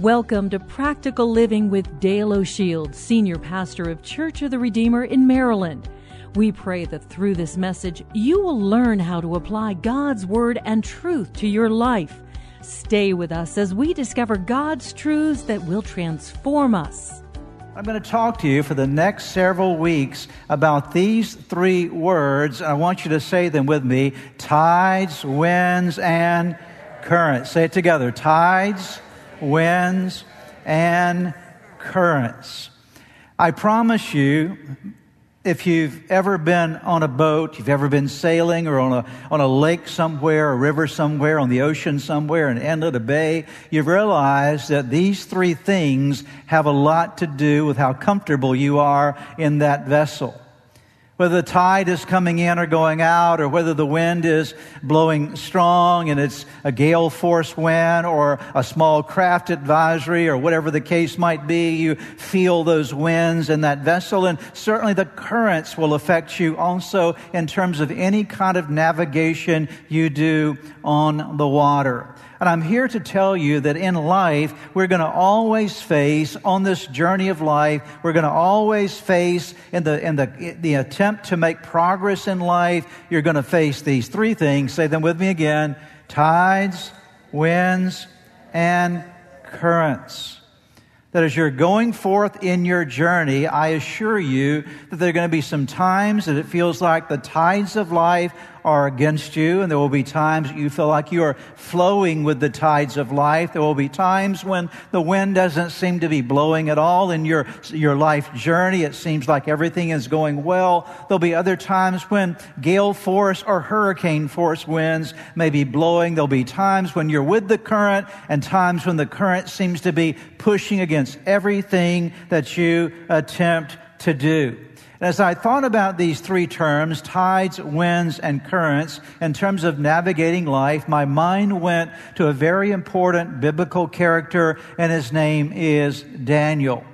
Welcome to Practical Living with Dale O'Shields, Senior Pastor of Church of the Redeemer in Maryland. We pray that through this message, you will learn how to apply God's Word and truth to your life. Stay with us as we discover God's truths that will transform us. I'm going to talk to you for the next several weeks about these three words. I want you to say them with me tides, winds, and currents. Say it together tides, winds, and currents. I promise you, if you've ever been on a boat, you've ever been sailing or on a, on a lake somewhere, a river somewhere, on the ocean somewhere, an inlet, a bay, you've realized that these three things have a lot to do with how comfortable you are in that vessel whether the tide is coming in or going out, or whether the wind is blowing strong and it's a gale force wind or a small craft advisory or whatever the case might be, you feel those winds in that vessel. And certainly the currents will affect you also in terms of any kind of navigation you do on the water. And I'm here to tell you that in life, we're going to always face, on this journey of life, we're going to always face in the, in the, the attempt to make progress in life, you're going to face these three things. Say them with me again. Tides, winds, and currents that as you're going forth in your journey, I assure you that there are going to be some times that it feels like the tides of life are against you, and there will be times you feel like you are flowing with the tides of life. There will be times when the wind doesn't seem to be blowing at all in your, your life journey. It seems like everything is going well. There'll be other times when gale force or hurricane force winds may be blowing. There'll be times when you're with the current and times when the current seems to be pushing against everything that you attempt to do. As I thought about these three terms, tides, winds, and currents, in terms of navigating life, my mind went to a very important biblical character, and his name is Daniel.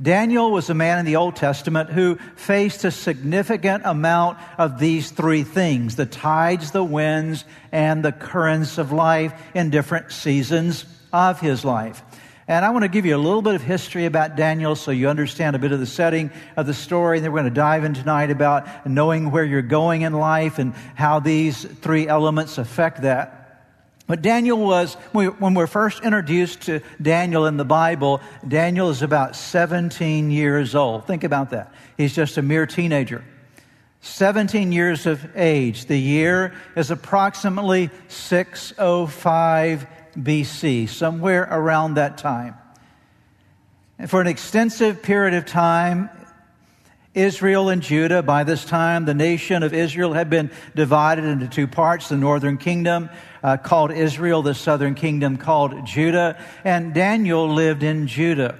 Daniel was a man in the Old Testament who faced a significant amount of these three things the tides, the winds, and the currents of life in different seasons of his life. And I want to give you a little bit of history about Daniel so you understand a bit of the setting of the story. And then we're going to dive in tonight about knowing where you're going in life and how these three elements affect that. But Daniel was, when we're first introduced to Daniel in the Bible, Daniel is about 17 years old. Think about that. He's just a mere teenager. 17 years of age. The year is approximately 605 BC, somewhere around that time. And for an extensive period of time, Israel and Judah, by this time, the nation of Israel had been divided into two parts the northern kingdom uh, called Israel, the southern kingdom called Judah, and Daniel lived in Judah.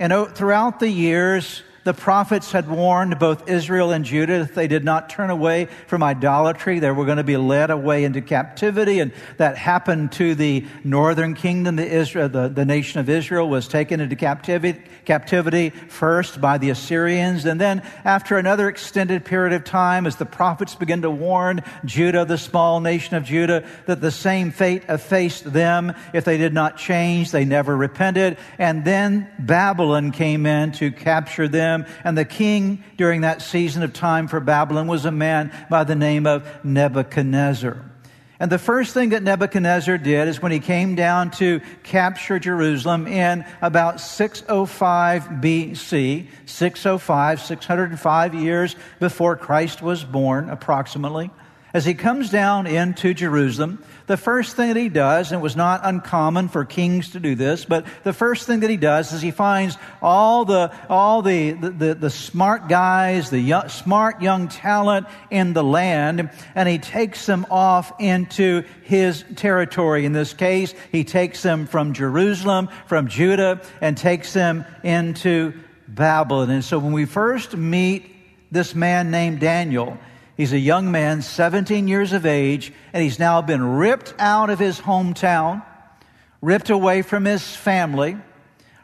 And throughout the years, the prophets had warned both Israel and Judah that they did not turn away from idolatry. They were going to be led away into captivity. And that happened to the northern kingdom. The, Israel, the, the nation of Israel was taken into captivity, captivity first by the Assyrians. And then after another extended period of time, as the prophets began to warn Judah, the small nation of Judah, that the same fate faced them if they did not change, they never repented. And then Babylon came in to capture them them. And the king during that season of time for Babylon was a man by the name of Nebuchadnezzar. And the first thing that Nebuchadnezzar did is when he came down to capture Jerusalem in about 605 BC, 605, 605 years before Christ was born, approximately. As he comes down into Jerusalem, the first thing that he does, and it was not uncommon for kings to do this, but the first thing that he does is he finds all the, all the, the, the, the smart guys, the young, smart young talent in the land, and he takes them off into his territory. In this case, he takes them from Jerusalem, from Judah, and takes them into Babylon. And so when we first meet this man named Daniel, He's a young man, 17 years of age, and he's now been ripped out of his hometown, ripped away from his family,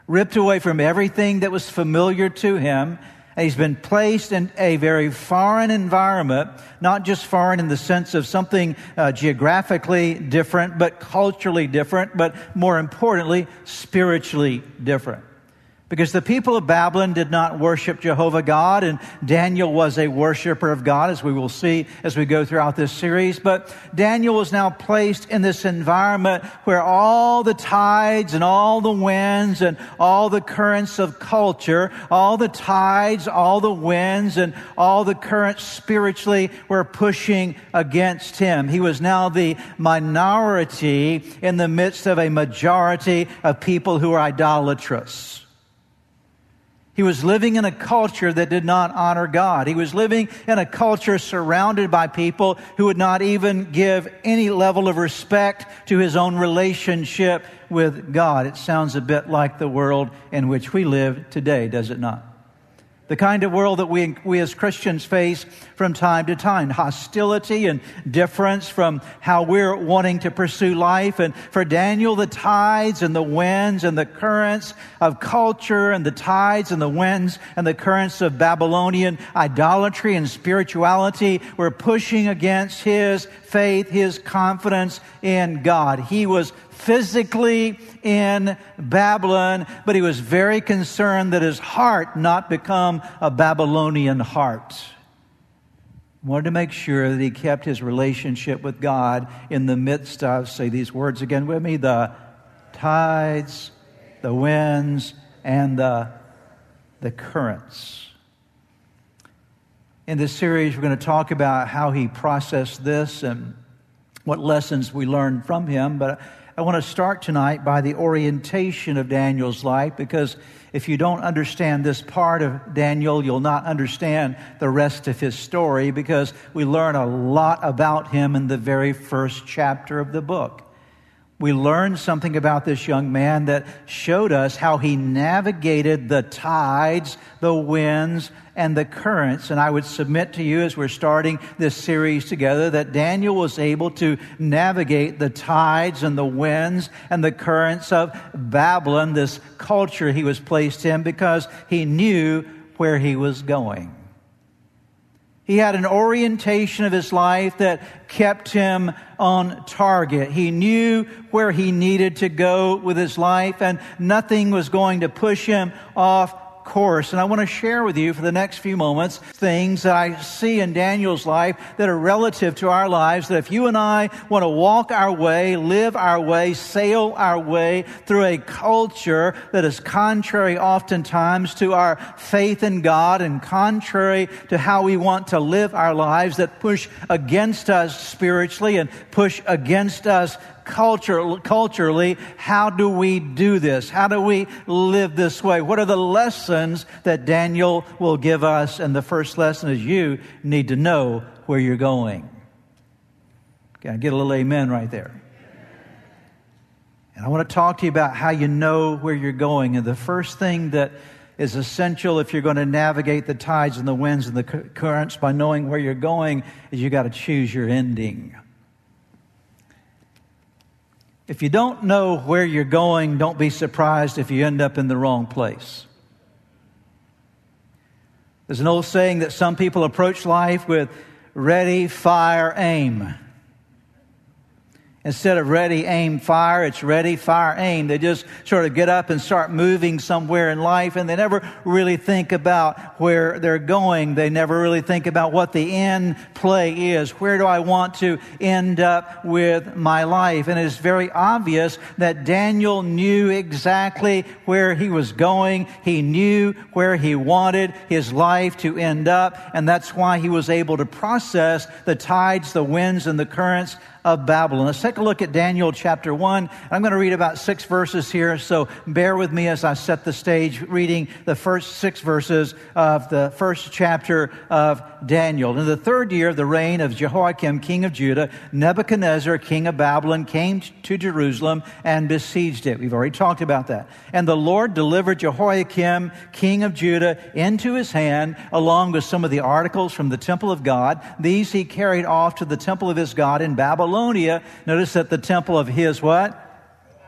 ripped away from everything that was familiar to him. And he's been placed in a very foreign environment, not just foreign in the sense of something uh, geographically different, but culturally different, but more importantly, spiritually different. Because the people of Babylon did not worship Jehovah God, and Daniel was a worshiper of God, as we will see as we go throughout this series. But Daniel was now placed in this environment where all the tides and all the winds and all the currents of culture, all the tides, all the winds and all the currents spiritually were pushing against him. He was now the minority in the midst of a majority of people who are idolatrous. He was living in a culture that did not honor God. He was living in a culture surrounded by people who would not even give any level of respect to his own relationship with God. It sounds a bit like the world in which we live today, does it not? The kind of world that we, we as Christians face from time to time. Hostility and difference from how we're wanting to pursue life. And for Daniel, the tides and the winds and the currents of culture and the tides and the winds and the currents of Babylonian idolatry and spirituality were pushing against his faith, his confidence in God. He was physically in Babylon, but he was very concerned that his heart not become a Babylonian heart. Wanted to make sure that he kept his relationship with God in the midst of, say these words again with me, the tides, the winds, and the, the currents. In this series, we're going to talk about how he processed this and what lessons we learned from him. But I want to start tonight by the orientation of Daniel's life because if you don't understand this part of Daniel, you'll not understand the rest of his story because we learn a lot about him in the very first chapter of the book we learned something about this young man that showed us how he navigated the tides, the winds, and the currents. And I would submit to you as we're starting this series together that Daniel was able to navigate the tides and the winds and the currents of Babylon, this culture he was placed in, because he knew where he was going. He had an orientation of his life that kept him on target. He knew where he needed to go with his life and nothing was going to push him off course. And I want to share with you for the next few moments things that I see in Daniel's life that are relative to our lives. That if you and I want to walk our way, live our way, sail our way through a culture that is contrary oftentimes to our faith in God and contrary to how we want to live our lives that push against us spiritually and push against us culture, culturally, how do we do this? How do we live this way? What are the lessons that Daniel will give us? And the first lesson is you need to know where you're going. Can I get a little amen right there? And I want to talk to you about how you know where you're going. And the first thing that is essential if you're going to navigate the tides and the winds and the currents by knowing where you're going is you got to choose your ending. If you don't know where you're going, don't be surprised if you end up in the wrong place. There's an old saying that some people approach life with ready, fire, aim. Instead of ready, aim, fire, it's ready, fire, aim. They just sort of get up and start moving somewhere in life and they never really think about where they're going. They never really think about what the end play is. Where do I want to end up with my life? And it's very obvious that Daniel knew exactly where he was going. He knew where he wanted his life to end up. And that's why he was able to process the tides, the winds, and the currents of Babylon. Let's take a look at Daniel chapter 1. I'm going to read about six verses here, so bear with me as I set the stage reading the first six verses of the first chapter of Daniel. In the third year of the reign of Jehoiakim, king of Judah, Nebuchadnezzar, king of Babylon, came to Jerusalem and besieged it. We've already talked about that. And the Lord delivered Jehoiakim, king of Judah, into his hand, along with some of the articles from the temple of God. These he carried off to the temple of his God in Babylon Babylonia. Notice that the temple of his what?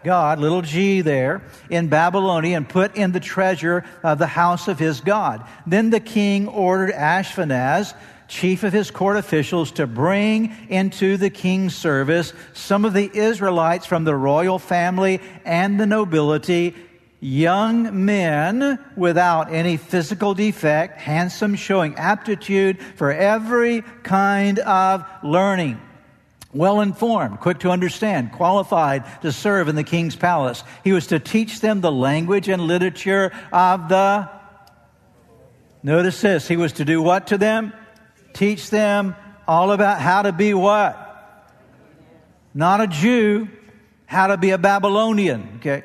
God, little g there, in Babylonia and put in the treasure of the house of his God. Then the king ordered Ashpenaz, chief of his court officials, to bring into the king's service some of the Israelites from the royal family and the nobility, young men without any physical defect, handsome, showing aptitude for every kind of learning well informed, quick to understand, qualified to serve in the king's palace. He was to teach them the language and literature of the. Notice this. He was to do what to them? Teach them all about how to be what? Not a Jew, how to be a Babylonian. Okay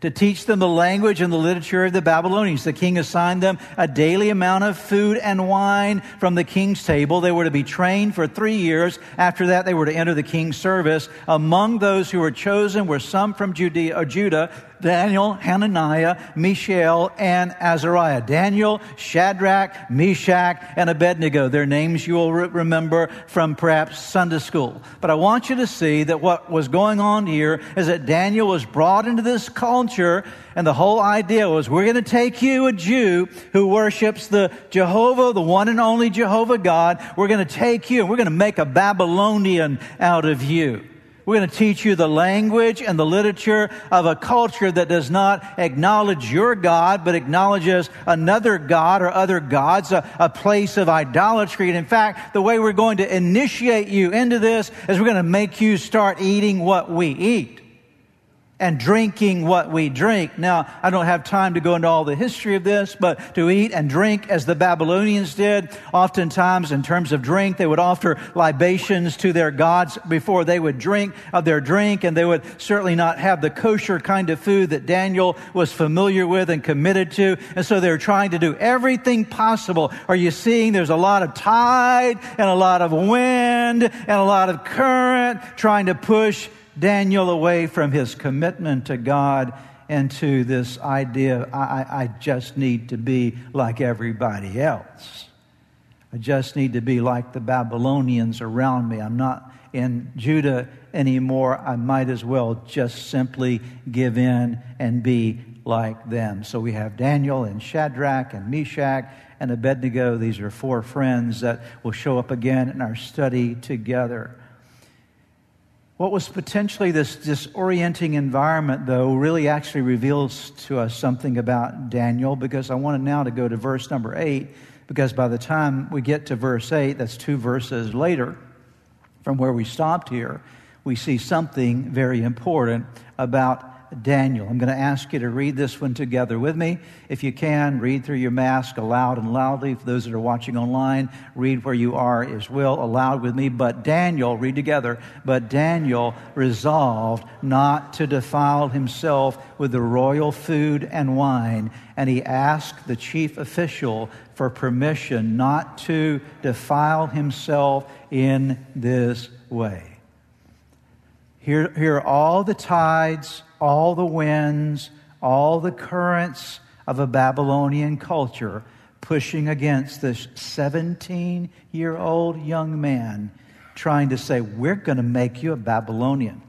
to teach them the language and the literature of the Babylonians. The king assigned them a daily amount of food and wine from the king's table. They were to be trained for three years. After that, they were to enter the king's service. Among those who were chosen were some from Judea, uh, Judah Daniel, Hananiah, Mishael, and Azariah. Daniel, Shadrach, Meshach, and Abednego. Their names you will re- remember from perhaps Sunday school. But I want you to see that what was going on here is that Daniel was brought into this culture, and the whole idea was we're going to take you, a Jew who worships the Jehovah, the one and only Jehovah God. We're going to take you, and we're going to make a Babylonian out of you. We're going to teach you the language and the literature of a culture that does not acknowledge your God, but acknowledges another God or other gods, a, a, place of idolatry. And in fact, the way we're going to initiate you into this is we're going to make you start eating what we eat and drinking what we drink. Now, I don't have time to go into all the history of this, but to eat and drink as the Babylonians did, oftentimes in terms of drink, they would offer libations to their gods before they would drink of their drink, and they would certainly not have the kosher kind of food that Daniel was familiar with and committed to. And so they're trying to do everything possible. Are you seeing there's a lot of tide and a lot of wind and a lot of current trying to push Daniel away from his commitment to God and to this idea I, I just need to be like everybody else. I just need to be like the Babylonians around me. I'm not in Judah anymore. I might as well just simply give in and be like them. So we have Daniel and Shadrach and Meshach and Abednego. These are four friends that will show up again in our study together. What was potentially this disorienting environment, though, really actually reveals to us something about Daniel because I wanted now to go to verse number eight because by the time we get to verse eight, that's two verses later from where we stopped here, we see something very important about Daniel. I'm going to ask you to read this one together with me. If you can, read through your mask aloud and loudly. For those that are watching online, read where you are as well, aloud with me. But Daniel, read together. But Daniel resolved not to defile himself with the royal food and wine, and he asked the chief official for permission not to defile himself in this way. Here, here are all the tides all the winds, all the currents of a Babylonian culture pushing against this 17 year old young man trying to say, We're going to make you a Babylonian.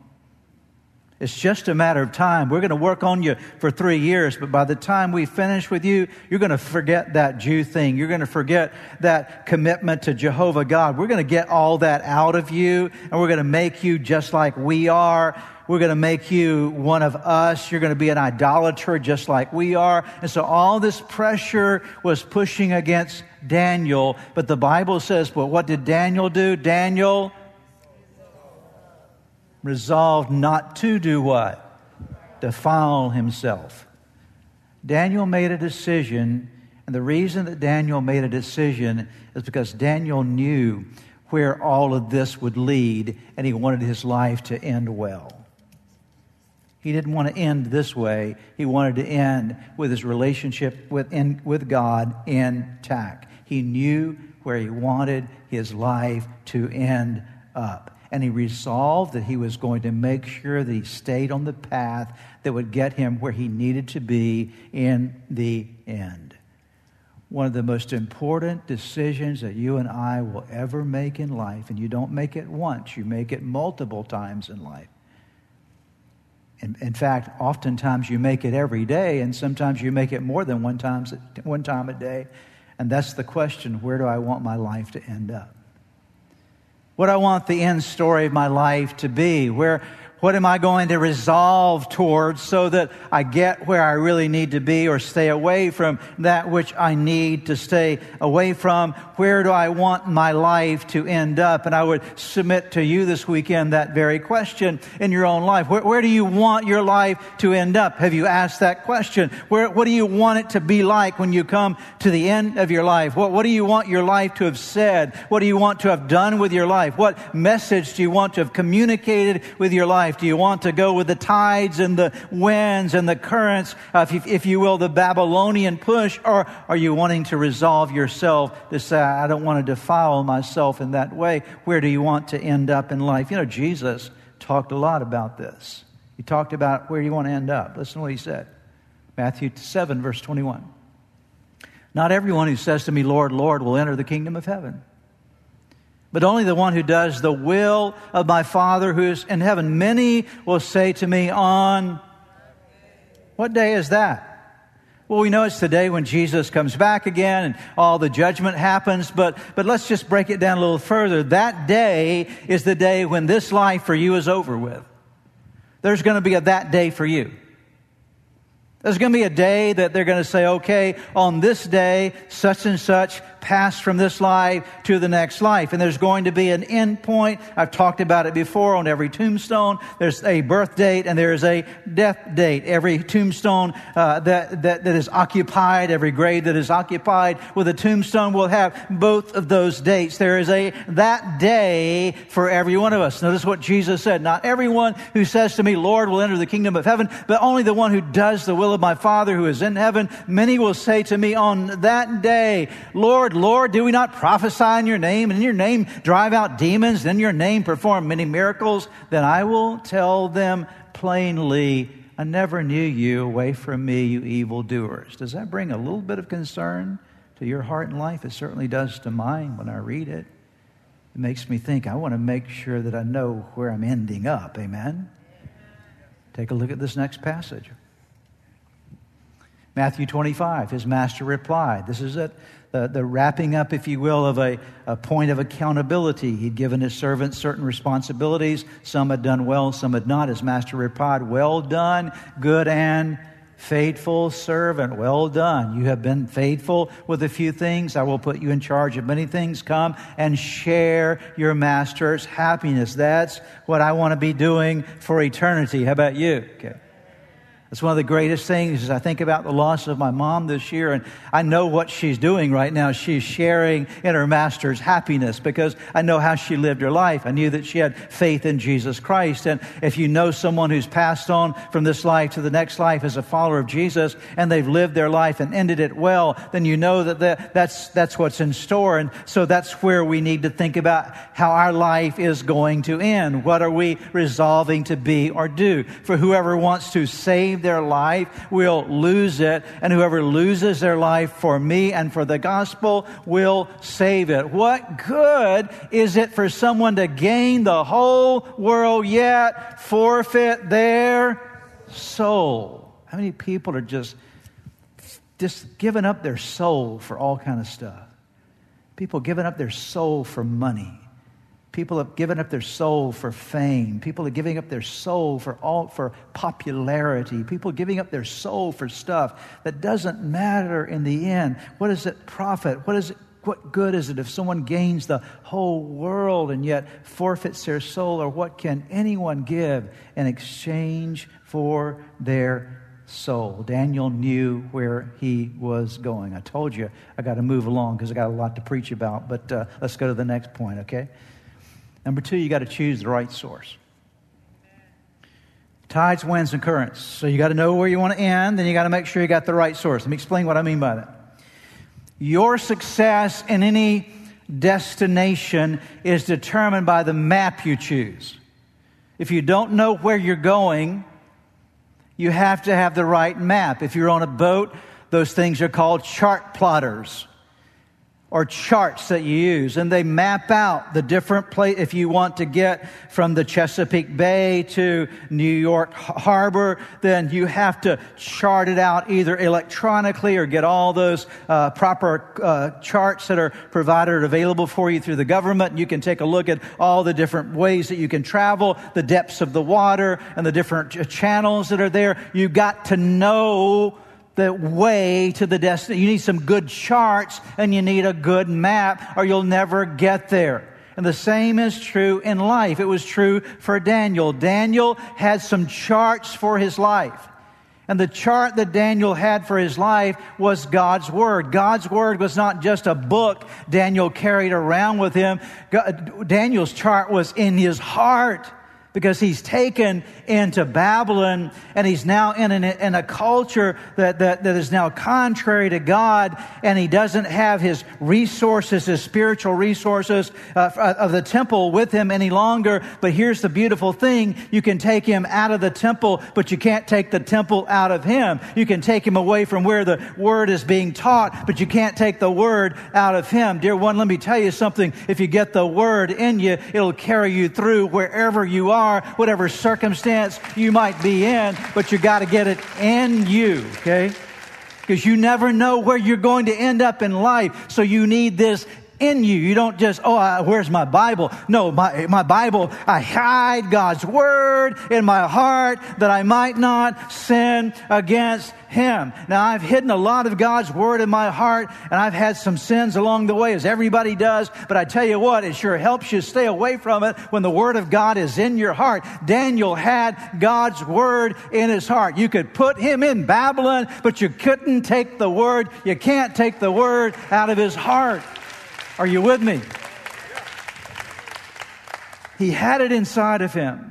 It's just a matter of time. We're going to work on you for three years, but by the time we finish with you, you're going to forget that Jew thing. You're going to forget that commitment to Jehovah God. We're going to get all that out of you, and we're going to make you just like we are. We're going to make you one of us. You're going to be an idolater just like we are. And so all this pressure was pushing against Daniel. But the Bible says, but what did Daniel do? Daniel resolved not to do what? Defile himself. Daniel made a decision. And the reason that Daniel made a decision is because Daniel knew where all of this would lead, and he wanted his life to end well. He didn't want to end this way. He wanted to end with his relationship with, in, with God intact. He knew where he wanted his life to end up. And he resolved that he was going to make sure that he stayed on the path that would get him where he needed to be in the end. One of the most important decisions that you and I will ever make in life, and you don't make it once, you make it multiple times in life. In, in fact, oftentimes you make it every day, and sometimes you make it more than one, times, one time a day. And that's the question where do I want my life to end up? What I want the end story of my life to be? Where, what am I going to resolve towards so that I get where I really need to be or stay away from that which I need to stay away from? Where do I want my life to end up? And I would submit to you this weekend that very question in your own life. Where, where do you want your life to end up? Have you asked that question? Where, what do you want it to be like when you come to the end of your life? What, what do you want your life to have said? What do you want to have done with your life? What message do you want to have communicated with your life? Life? Do you want to go with the tides and the winds and the currents, uh, if, if, you will, the Babylonian push? Or are you wanting to resolve yourself to say, I don't want to defile myself in that way? Where do you want to end up in life? You know, Jesus talked a lot about this. He talked about where you want to end up. Listen to what he said Matthew 7, verse 21. Not everyone who says to me, Lord, Lord, will enter the kingdom of heaven but only the one who does the will of my Father who is in heaven. Many will say to me on what day is that? Well, we know it's the day when Jesus comes back again and all the judgment happens, but, but let's just break it down a little further. That day is the day when this life for you is over with. There's going to be a that day for you. There's going to be a day that they're going to say, okay, on this day, such and such passed from this life to the next life. And there's going to be an end point. I've talked about it before on every tombstone. There's a birth date and there's a death date. Every tombstone uh, that, that, that is occupied, every grave that is occupied with a tombstone will have both of those dates. There is a that day for every one of us. Notice what Jesus said. Not everyone who says to me, Lord, will enter the kingdom of heaven, but only the one who does the will of my Father who is in heaven. Many will say to me on that day, Lord, Lord, do we not prophesy in your name, and in your name drive out demons, and in your name perform many miracles? Then I will tell them plainly, I never knew you. Away from me, you evildoers. Does that bring a little bit of concern to your heart and life? It certainly does to mine when I read it. It makes me think I want to make sure that I know where I'm ending up. Amen? Take a look at this next passage. Matthew 25, his master replied. This is it the, the wrapping up, if you will, of a, a point of accountability. He'd given his servants certain responsibilities. Some had done well, some had not. His master replied, Well done, good and faithful servant. Well done. You have been faithful with a few things. I will put you in charge of many things. Come and share your master's happiness. That's what I want to be doing for eternity. How about you? Okay. That's one of the greatest things as I think about the loss of my mom this year. And I know what she's doing right now. She's sharing in her master's happiness because I know how she lived her life. I knew that she had faith in Jesus Christ. And if you know someone who's passed on from this life to the next life as a follower of Jesus and they've lived their life and ended it well, then you know that that's, that's what's in store. And so that's where we need to think about how our life is going to end. What are we resolving to be or do? For whoever wants to save save their life will lose it, and whoever loses their life for me and for the gospel will save it. What good is it for someone to gain the whole world yet forfeit their soul? How many people are just just giving up their soul for all kind of stuff? People giving up their soul for money People have given up their soul for fame. People are giving up their soul for all for popularity. People giving up their soul for stuff that doesn't matter in the end. What does it profit? What is it what good is it if someone gains the whole world and yet forfeits their soul? Or what can anyone give in exchange for their soul. Daniel knew where he was going. I told you I got to move along because I got a lot to preach about, but uh, let's go to the next point, okay? Number two, you got to choose the right source. Tides, winds, and currents. So you got to know where you want to end, then you got to make sure you got the right source. Let me explain what I mean by that. Your success in any destination is determined by the map you choose. If you don't know where you're going, you have to have the right map. If you're on a boat, those things are called chart plotters or charts that you use and they map out the different place if you want to get from the chesapeake bay to new york harbor then you have to chart it out either electronically or get all those uh, proper uh, charts that are provided available for you through the government. You can take a look at all the different ways that you can travel the depths of the water and the different channels that are there. You got to know the way to the destiny. You need some good charts and you need a good map or you'll never get there. And the same is true in life. It was true for Daniel. Daniel had some charts for his life. And the chart that Daniel had for his life was God's Word. God's Word was not just a book Daniel carried around with him. God, Daniel's chart was in his heart because he's taken into Babylon and he's now in, an, in a culture that, that, that is now contrary to God and he doesn't have his resources, his spiritual resources uh, of the temple with him any longer. But here's the beautiful thing. You can take him out of the temple, but you can't take the temple out of him. You can take him away from where the word is being taught, but you can't take the word out of him. Dear one, let me tell you something. If you get the word in you, it'll carry you through wherever you are are, whatever circumstance you might be in, but you got to get it in you, okay? Because you never know where you're going to end up in life. So you need this in you. You don't just, oh, uh, where's my Bible? No, my, my Bible, I hide God's word in my heart that I might not sin against him. Now, I've hidden a lot of God's word in my heart, and I've had some sins along the way, as everybody does. But I tell you what, it sure helps you stay away from it when the word of God is in your heart. Daniel had God's word in his heart. You could put him in Babylon, but you couldn't take the word. You can't take the word out of his heart. Are you with me? He had it inside of him.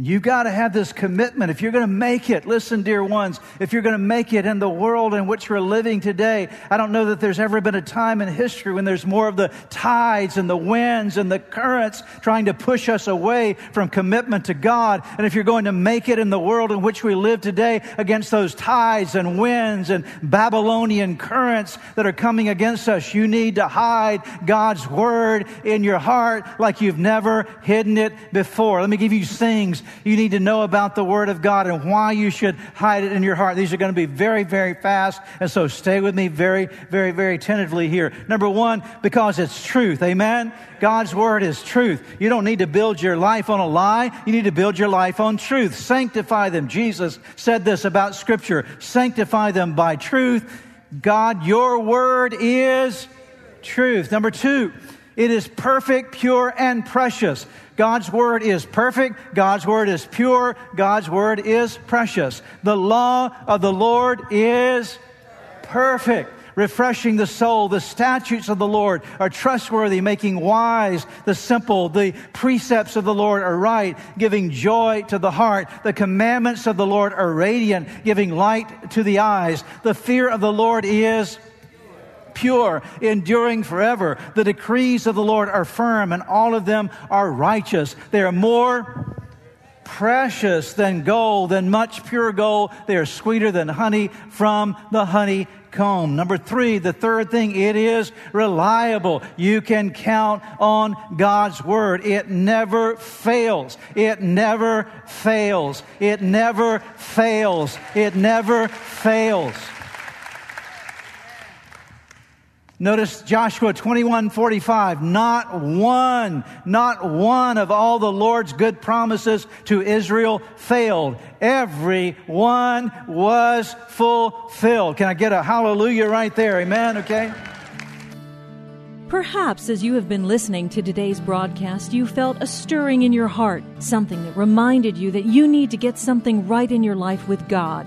And you've got to have this commitment. If you're going to make it, listen, dear ones, if you're going to make it in the world in which we're living today, I don't know that there's ever been a time in history when there's more of the tides and the winds and the currents trying to push us away from commitment to God. And if you're going to make it in the world in which we live today against those tides and winds and Babylonian currents that are coming against us, you need to hide God's word in your heart like you've never hidden it before. Let me give you things you need to know about the Word of God and why you should hide it in your heart. These are going to be very, very fast. And so stay with me very, very, very attentively here. Number one, because it's truth. Amen? God's Word is truth. You don't need to build your life on a lie. You need to build your life on truth. Sanctify them. Jesus said this about Scripture. Sanctify them by truth. God, your Word is truth. Number two, it is perfect, pure, and precious. God's word is perfect. God's word is pure. God's word is precious. The law of the Lord is perfect refreshing the soul. The statutes of the Lord are trustworthy, making wise the simple. The precepts of the Lord are right, giving joy to the heart. The commandments of the Lord are radiant, giving light to the eyes. The fear of the Lord is pure, enduring forever. The decrees of the Lord are firm, and all of them are righteous. They are more precious than gold, than much pure gold. They are sweeter than honey from the honeycomb. Number three, the third thing, it is reliable. You can count on God's word. It never fails. It never fails. It never fails. It never fails. Notice Joshua 21 45. Not one, not one of all the Lord's good promises to Israel failed. Every one was fulfilled. Can I get a hallelujah right there? Amen? Okay? Perhaps as you have been listening to today's broadcast, you felt a stirring in your heart, something that reminded you that you need to get something right in your life with God.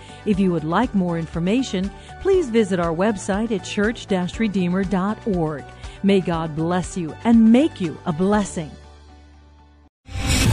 If you would like more information, please visit our website at church-redeemer.org. May God bless you and make you a blessing.